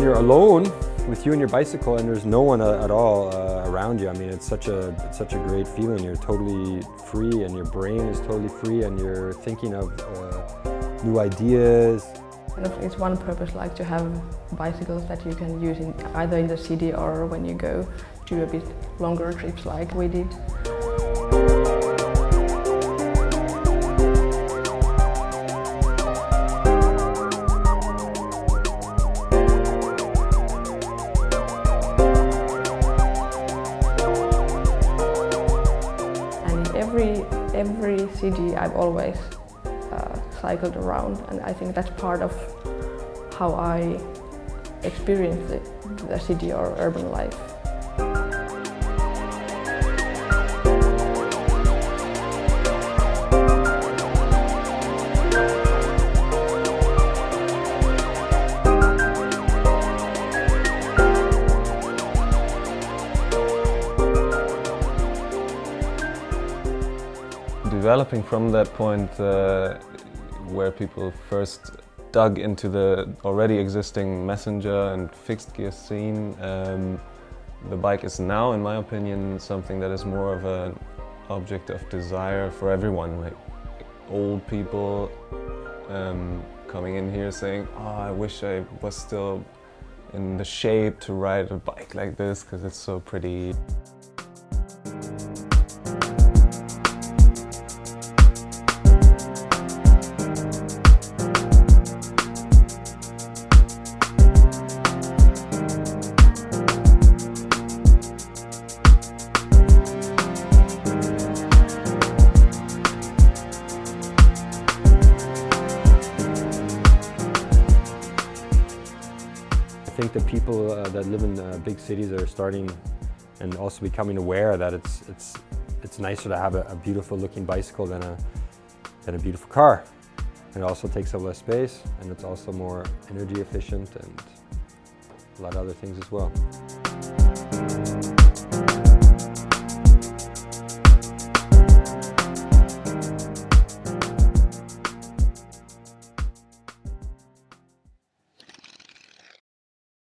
you're alone with you and your bicycle and there's no one uh, at all uh, around you, I mean, it's such a it's such a great feeling. You're totally free and your brain is totally free and you're thinking of uh, new ideas. It's one purpose like to have bicycles that you can use in either in the city or when you go to a bit longer trips like we did. Every city I've always uh, cycled around and I think that's part of how I experience the, the city or urban life. Developing from that point uh, where people first dug into the already existing messenger and fixed gear scene, um, the bike is now, in my opinion, something that is more of an object of desire for everyone. Like old people um, coming in here saying, "Oh, I wish I was still in the shape to ride a bike like this because it's so pretty." That people uh, that live in uh, big cities are starting and also becoming aware that it's it's it's nicer to have a, a beautiful looking bicycle than a than a beautiful car. It also takes up less space and it's also more energy efficient and a lot of other things as well.